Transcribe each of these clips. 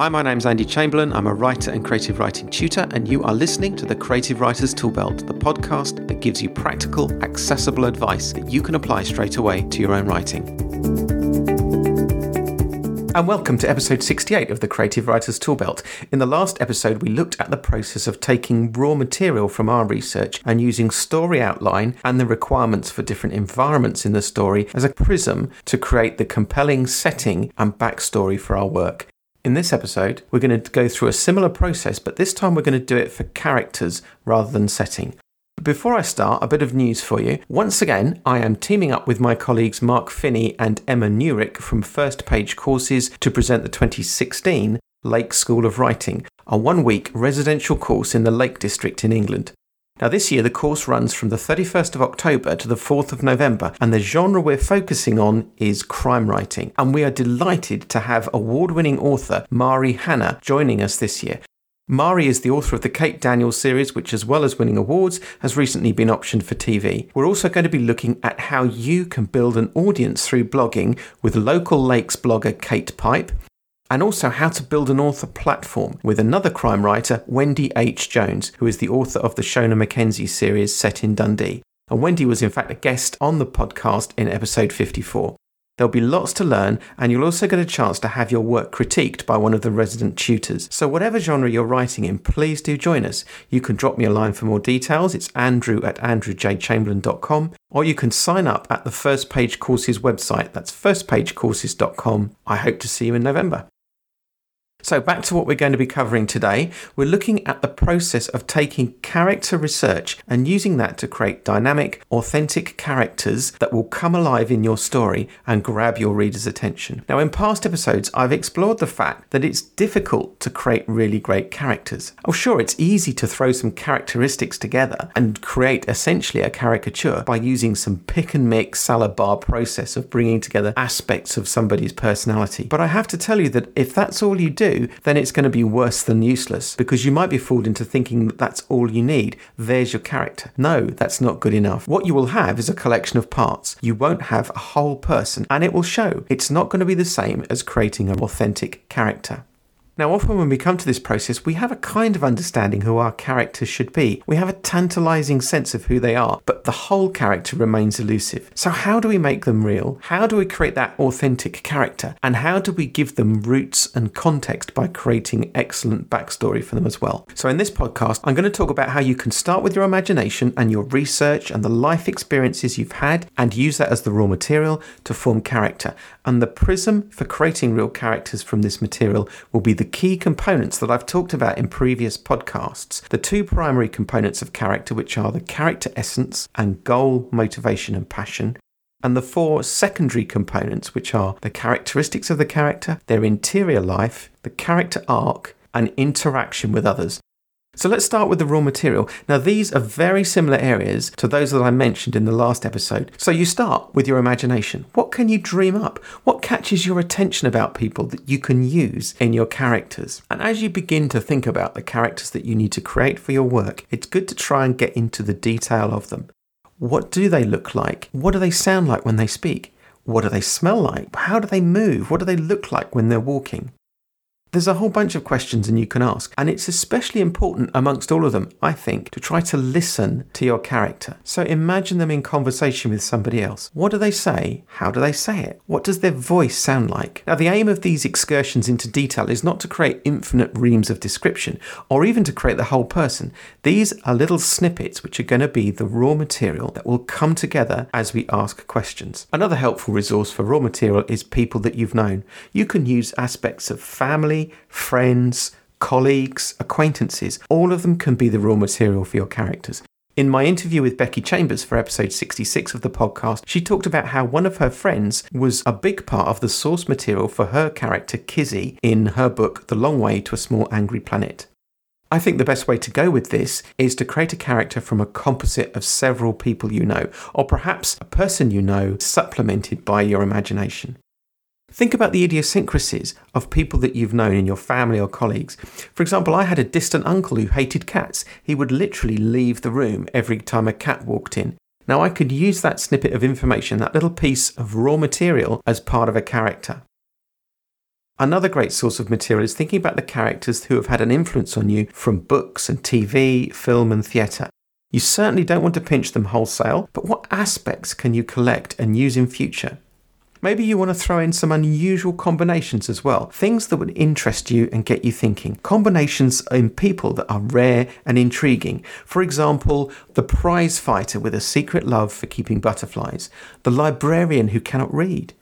Hi, my name's Andy Chamberlain. I'm a writer and creative writing tutor, and you are listening to the Creative Writers Toolbelt, the podcast that gives you practical, accessible advice that you can apply straight away to your own writing. And welcome to episode 68 of the Creative Writers Toolbelt. In the last episode, we looked at the process of taking raw material from our research and using story outline and the requirements for different environments in the story as a prism to create the compelling setting and backstory for our work. In this episode, we're going to go through a similar process, but this time we're going to do it for characters rather than setting. But before I start, a bit of news for you. Once again, I am teaming up with my colleagues Mark Finney and Emma Newrick from First Page Courses to present the 2016 Lake School of Writing, a one week residential course in the Lake District in England. Now, this year the course runs from the 31st of October to the 4th of November, and the genre we're focusing on is crime writing. And we are delighted to have award winning author Mari Hannah joining us this year. Mari is the author of the Kate Daniels series, which, as well as winning awards, has recently been optioned for TV. We're also going to be looking at how you can build an audience through blogging with local lakes blogger Kate Pipe, and also how to build an author platform with another crime writer, Wendy H. Jones, who is the author of the Shona McKenzie series set in Dundee. And Wendy was, in fact, a guest on the podcast in episode 54. There'll be lots to learn, and you'll also get a chance to have your work critiqued by one of the resident tutors. So, whatever genre you're writing in, please do join us. You can drop me a line for more details. It's andrew at andrewjchamberlain.com, or you can sign up at the First Page Courses website. That's firstpagecourses.com. I hope to see you in November. So, back to what we're going to be covering today. We're looking at the process of taking character research and using that to create dynamic, authentic characters that will come alive in your story and grab your reader's attention. Now, in past episodes, I've explored the fact that it's difficult to create really great characters. Oh, sure, it's easy to throw some characteristics together and create essentially a caricature by using some pick and mix salad bar process of bringing together aspects of somebody's personality. But I have to tell you that if that's all you do, then it's going to be worse than useless because you might be fooled into thinking that that's all you need. There's your character. No, that's not good enough. What you will have is a collection of parts. You won't have a whole person, and it will show. It's not going to be the same as creating an authentic character. Now, often when we come to this process, we have a kind of understanding who our characters should be. We have a tantalizing sense of who they are, but the whole character remains elusive. So, how do we make them real? How do we create that authentic character? And how do we give them roots and context by creating excellent backstory for them as well? So, in this podcast, I'm going to talk about how you can start with your imagination and your research and the life experiences you've had and use that as the raw material to form character. And the prism for creating real characters from this material will be the key components that I've talked about in previous podcasts. The two primary components of character, which are the character essence and goal, motivation, and passion. And the four secondary components, which are the characteristics of the character, their interior life, the character arc, and interaction with others. So let's start with the raw material. Now, these are very similar areas to those that I mentioned in the last episode. So you start with your imagination. What can you dream up? What catches your attention about people that you can use in your characters? And as you begin to think about the characters that you need to create for your work, it's good to try and get into the detail of them. What do they look like? What do they sound like when they speak? What do they smell like? How do they move? What do they look like when they're walking? There's a whole bunch of questions and you can ask, and it's especially important amongst all of them, I think, to try to listen to your character. So imagine them in conversation with somebody else. What do they say? How do they say it? What does their voice sound like? Now, the aim of these excursions into detail is not to create infinite reams of description or even to create the whole person. These are little snippets which are going to be the raw material that will come together as we ask questions. Another helpful resource for raw material is people that you've known. You can use aspects of family friends, colleagues, acquaintances, all of them can be the raw material for your characters. In my interview with Becky Chambers for episode 66 of the podcast, she talked about how one of her friends was a big part of the source material for her character Kizzy in her book The Long Way to a Small Angry Planet. I think the best way to go with this is to create a character from a composite of several people you know, or perhaps a person you know supplemented by your imagination. Think about the idiosyncrasies of people that you've known in your family or colleagues. For example, I had a distant uncle who hated cats. He would literally leave the room every time a cat walked in. Now, I could use that snippet of information, that little piece of raw material, as part of a character. Another great source of material is thinking about the characters who have had an influence on you from books and TV, film, and theatre. You certainly don't want to pinch them wholesale, but what aspects can you collect and use in future? Maybe you want to throw in some unusual combinations as well, things that would interest you and get you thinking. Combinations in people that are rare and intriguing. For example, the prize fighter with a secret love for keeping butterflies, the librarian who cannot read,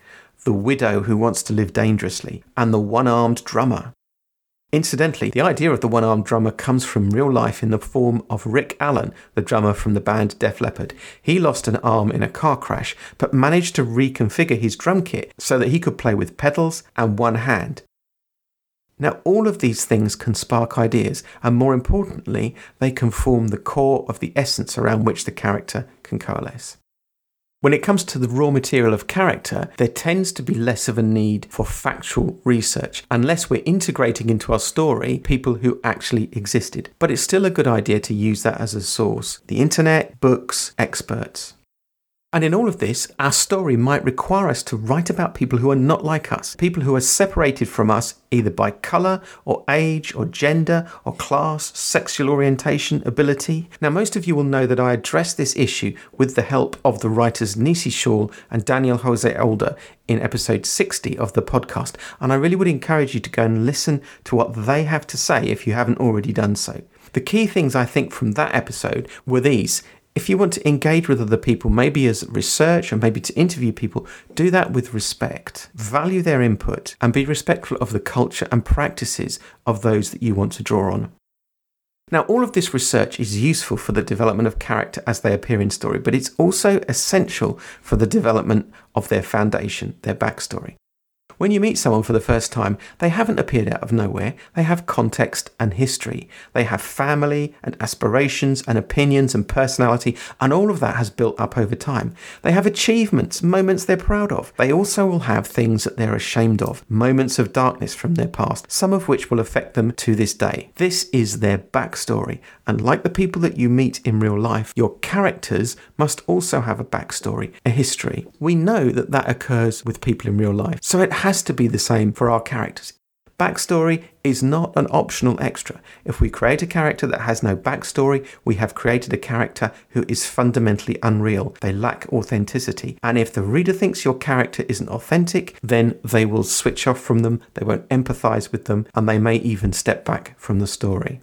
the widow who wants to live dangerously, and the one armed drummer. Incidentally, the idea of the one armed drummer comes from real life in the form of Rick Allen, the drummer from the band Def Leppard. He lost an arm in a car crash, but managed to reconfigure his drum kit so that he could play with pedals and one hand. Now, all of these things can spark ideas, and more importantly, they can form the core of the essence around which the character can coalesce. When it comes to the raw material of character, there tends to be less of a need for factual research unless we're integrating into our story people who actually existed. But it's still a good idea to use that as a source the internet, books, experts. And in all of this, our story might require us to write about people who are not like us, people who are separated from us either by colour or age or gender or class, sexual orientation, ability. Now, most of you will know that I address this issue with the help of the writers Nisi Shawl and Daniel Jose Older in episode 60 of the podcast, and I really would encourage you to go and listen to what they have to say if you haven't already done so. The key things I think from that episode were these if you want to engage with other people, maybe as research or maybe to interview people, do that with respect. Value their input and be respectful of the culture and practices of those that you want to draw on. Now, all of this research is useful for the development of character as they appear in story, but it's also essential for the development of their foundation, their backstory. When you meet someone for the first time, they haven't appeared out of nowhere. They have context and history. They have family and aspirations and opinions and personality, and all of that has built up over time. They have achievements, moments they're proud of. They also will have things that they're ashamed of, moments of darkness from their past, some of which will affect them to this day. This is their backstory, and like the people that you meet in real life, your characters must also have a backstory, a history. We know that that occurs with people in real life, so it has to be the same for our characters. Backstory is not an optional extra. If we create a character that has no backstory, we have created a character who is fundamentally unreal. They lack authenticity. And if the reader thinks your character isn't authentic, then they will switch off from them, they won't empathize with them, and they may even step back from the story.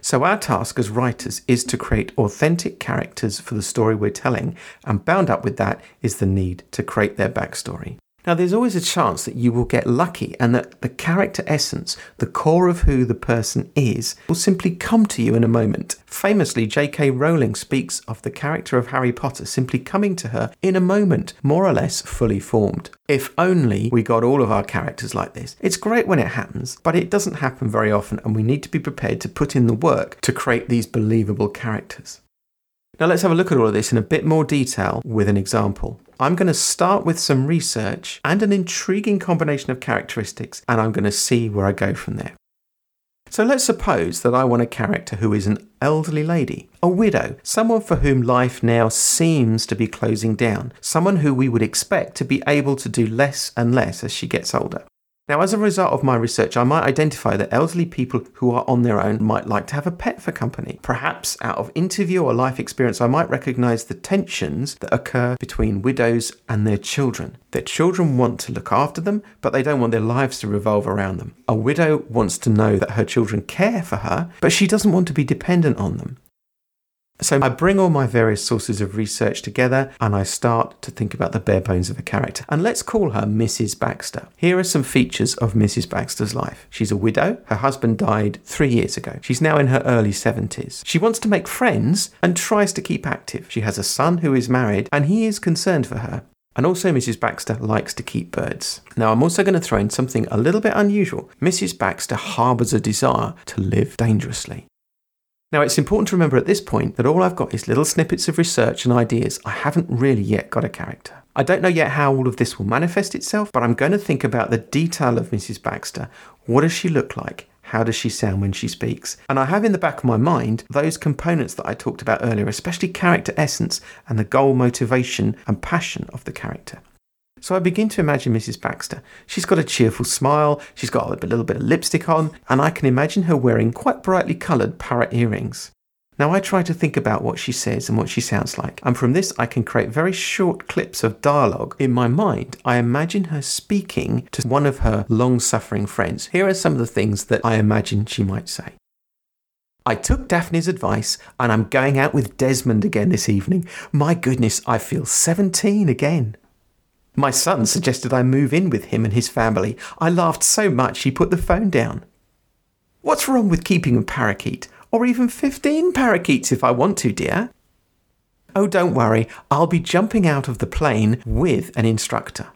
So, our task as writers is to create authentic characters for the story we're telling, and bound up with that is the need to create their backstory. Now, there's always a chance that you will get lucky and that the character essence, the core of who the person is, will simply come to you in a moment. Famously, J.K. Rowling speaks of the character of Harry Potter simply coming to her in a moment, more or less fully formed. If only we got all of our characters like this. It's great when it happens, but it doesn't happen very often, and we need to be prepared to put in the work to create these believable characters. Now, let's have a look at all of this in a bit more detail with an example. I'm going to start with some research and an intriguing combination of characteristics, and I'm going to see where I go from there. So let's suppose that I want a character who is an elderly lady, a widow, someone for whom life now seems to be closing down, someone who we would expect to be able to do less and less as she gets older. Now, as a result of my research, I might identify that elderly people who are on their own might like to have a pet for company. Perhaps out of interview or life experience, I might recognize the tensions that occur between widows and their children. Their children want to look after them, but they don't want their lives to revolve around them. A widow wants to know that her children care for her, but she doesn't want to be dependent on them. So I bring all my various sources of research together and I start to think about the bare bones of a character. And let's call her Mrs. Baxter. Here are some features of Mrs. Baxter's life. She's a widow. Her husband died three years ago. She's now in her early 70s. She wants to make friends and tries to keep active. She has a son who is married and he is concerned for her. And also, Mrs. Baxter likes to keep birds. Now, I'm also going to throw in something a little bit unusual. Mrs. Baxter harbours a desire to live dangerously. Now, it's important to remember at this point that all I've got is little snippets of research and ideas. I haven't really yet got a character. I don't know yet how all of this will manifest itself, but I'm going to think about the detail of Mrs. Baxter. What does she look like? How does she sound when she speaks? And I have in the back of my mind those components that I talked about earlier, especially character essence and the goal, motivation, and passion of the character. So I begin to imagine Mrs. Baxter. She's got a cheerful smile, she's got a little bit of lipstick on, and I can imagine her wearing quite brightly coloured parrot earrings. Now I try to think about what she says and what she sounds like, and from this I can create very short clips of dialogue. In my mind, I imagine her speaking to one of her long suffering friends. Here are some of the things that I imagine she might say. I took Daphne's advice and I'm going out with Desmond again this evening. My goodness, I feel 17 again. My son suggested I move in with him and his family. I laughed so much he put the phone down. What's wrong with keeping a parakeet? or even 15 parakeets if I want to, dear. Oh, don't worry, I'll be jumping out of the plane with an instructor.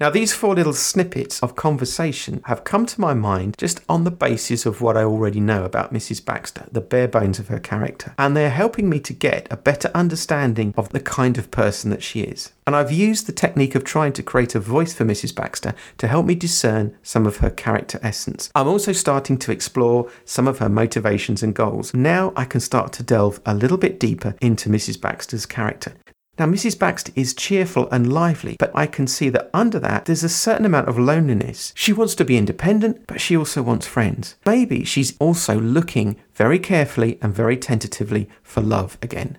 Now, these four little snippets of conversation have come to my mind just on the basis of what I already know about Mrs. Baxter, the bare bones of her character, and they're helping me to get a better understanding of the kind of person that she is. And I've used the technique of trying to create a voice for Mrs. Baxter to help me discern some of her character essence. I'm also starting to explore some of her motivations and goals. Now I can start to delve a little bit deeper into Mrs. Baxter's character. Now, Mrs. Baxter is cheerful and lively, but I can see that under that there's a certain amount of loneliness. She wants to be independent, but she also wants friends. Maybe she's also looking very carefully and very tentatively for love again.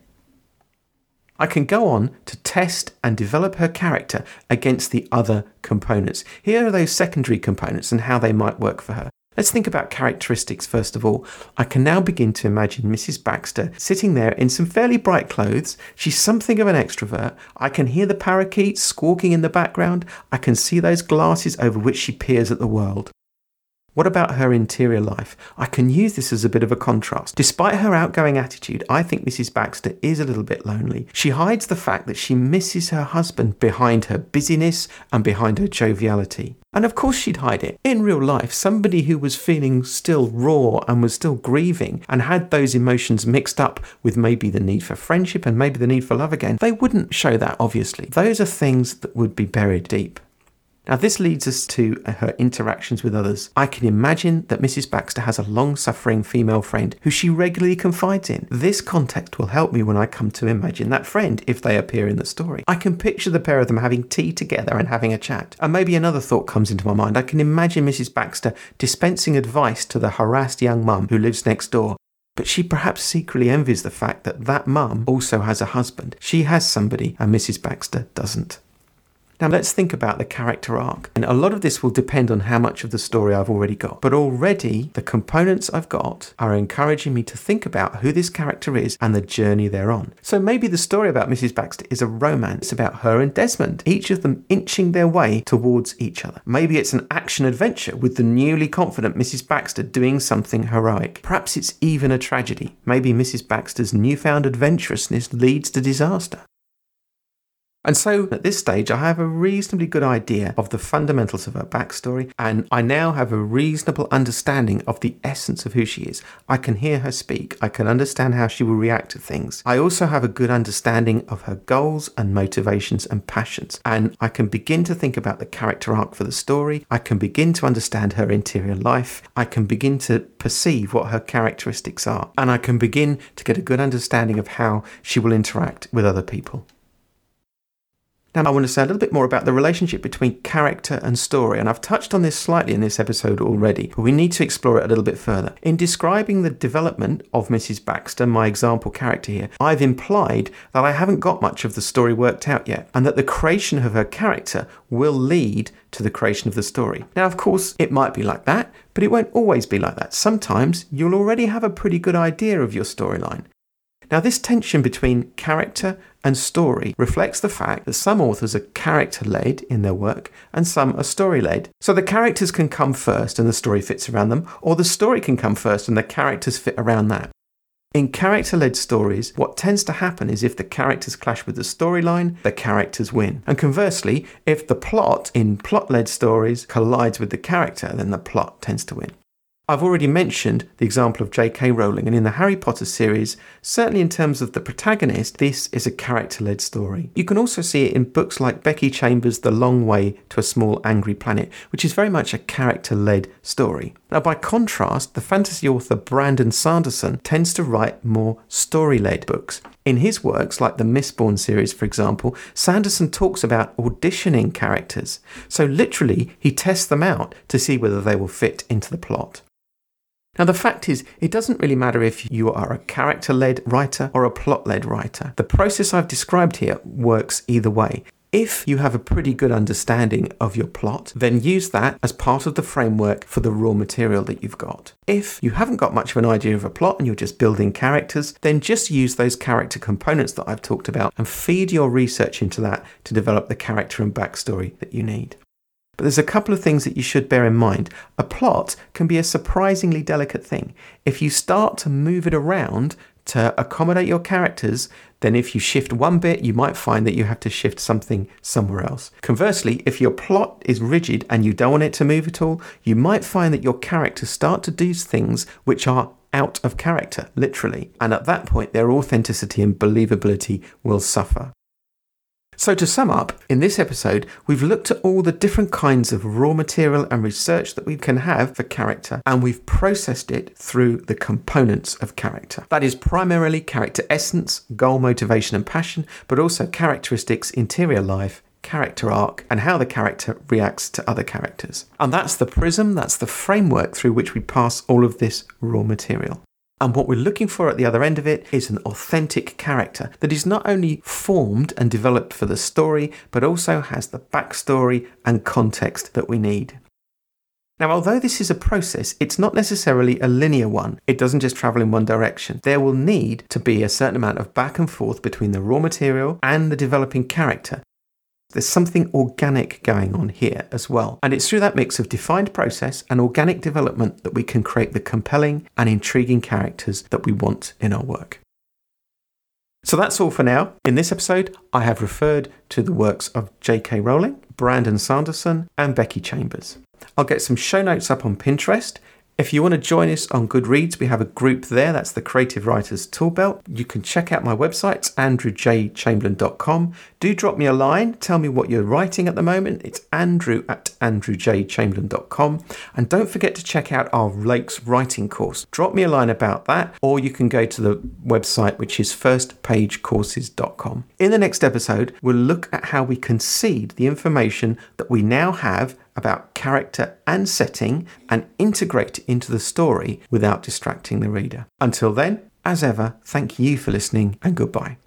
I can go on to test and develop her character against the other components. Here are those secondary components and how they might work for her. Let's think about characteristics first of all. I can now begin to imagine Mrs. Baxter sitting there in some fairly bright clothes. She's something of an extrovert. I can hear the parakeets squawking in the background. I can see those glasses over which she peers at the world. What about her interior life? I can use this as a bit of a contrast. Despite her outgoing attitude, I think Mrs. Baxter is a little bit lonely. She hides the fact that she misses her husband behind her busyness and behind her joviality. And of course, she'd hide it. In real life, somebody who was feeling still raw and was still grieving and had those emotions mixed up with maybe the need for friendship and maybe the need for love again, they wouldn't show that, obviously. Those are things that would be buried deep. Now, this leads us to uh, her interactions with others. I can imagine that Mrs. Baxter has a long suffering female friend who she regularly confides in. This context will help me when I come to imagine that friend if they appear in the story. I can picture the pair of them having tea together and having a chat. And maybe another thought comes into my mind. I can imagine Mrs. Baxter dispensing advice to the harassed young mum who lives next door but she perhaps secretly envies the fact that that mum also has a husband. She has somebody and Mrs. Baxter doesn't. Now let's think about the character arc. And a lot of this will depend on how much of the story I've already got. But already the components I've got are encouraging me to think about who this character is and the journey they're on. So maybe the story about Mrs. Baxter is a romance about her and Desmond, each of them inching their way towards each other. Maybe it's an action adventure with the newly confident Mrs. Baxter doing something heroic. Perhaps it's even a tragedy. Maybe Mrs. Baxter's newfound adventurousness leads to disaster. And so at this stage, I have a reasonably good idea of the fundamentals of her backstory, and I now have a reasonable understanding of the essence of who she is. I can hear her speak, I can understand how she will react to things. I also have a good understanding of her goals and motivations and passions, and I can begin to think about the character arc for the story. I can begin to understand her interior life. I can begin to perceive what her characteristics are, and I can begin to get a good understanding of how she will interact with other people. Now, I want to say a little bit more about the relationship between character and story, and I've touched on this slightly in this episode already, but we need to explore it a little bit further. In describing the development of Mrs. Baxter, my example character here, I've implied that I haven't got much of the story worked out yet, and that the creation of her character will lead to the creation of the story. Now, of course, it might be like that, but it won't always be like that. Sometimes you'll already have a pretty good idea of your storyline. Now, this tension between character and story reflects the fact that some authors are character led in their work and some are story led. So the characters can come first and the story fits around them, or the story can come first and the characters fit around that. In character led stories, what tends to happen is if the characters clash with the storyline, the characters win. And conversely, if the plot in plot led stories collides with the character, then the plot tends to win. I've already mentioned the example of J.K. Rowling, and in the Harry Potter series, certainly in terms of the protagonist, this is a character led story. You can also see it in books like Becky Chambers' The Long Way to a Small Angry Planet, which is very much a character led story. Now, by contrast, the fantasy author Brandon Sanderson tends to write more story led books. In his works, like the Mistborn series, for example, Sanderson talks about auditioning characters. So literally, he tests them out to see whether they will fit into the plot. Now, the fact is, it doesn't really matter if you are a character led writer or a plot led writer. The process I've described here works either way. If you have a pretty good understanding of your plot, then use that as part of the framework for the raw material that you've got. If you haven't got much of an idea of a plot and you're just building characters, then just use those character components that I've talked about and feed your research into that to develop the character and backstory that you need. But there's a couple of things that you should bear in mind. A plot can be a surprisingly delicate thing. If you start to move it around to accommodate your characters, then if you shift one bit, you might find that you have to shift something somewhere else. Conversely, if your plot is rigid and you don't want it to move at all, you might find that your characters start to do things which are out of character, literally. And at that point, their authenticity and believability will suffer. So, to sum up, in this episode, we've looked at all the different kinds of raw material and research that we can have for character, and we've processed it through the components of character. That is primarily character essence, goal, motivation, and passion, but also characteristics, interior life, character arc, and how the character reacts to other characters. And that's the prism, that's the framework through which we pass all of this raw material. And what we're looking for at the other end of it is an authentic character that is not only formed and developed for the story, but also has the backstory and context that we need. Now, although this is a process, it's not necessarily a linear one. It doesn't just travel in one direction. There will need to be a certain amount of back and forth between the raw material and the developing character there's something organic going on here as well. And it's through that mix of defined process and organic development that we can create the compelling and intriguing characters that we want in our work. So that's all for now. In this episode, I have referred to the works of J.K. Rowling, Brandon Sanderson, and Becky Chambers. I'll get some show notes up on Pinterest if you want to join us on Goodreads, we have a group there. That's the Creative Writers Toolbelt. You can check out my website, andrewjchamberlain.com. Do drop me a line. Tell me what you're writing at the moment. It's andrew at andrewjchamberlain.com. And don't forget to check out our Lakes writing course. Drop me a line about that, or you can go to the website, which is firstpagecourses.com. In the next episode, we'll look at how we concede the information that we now have about character and setting and integrate into the story without distracting the reader. Until then, as ever, thank you for listening and goodbye.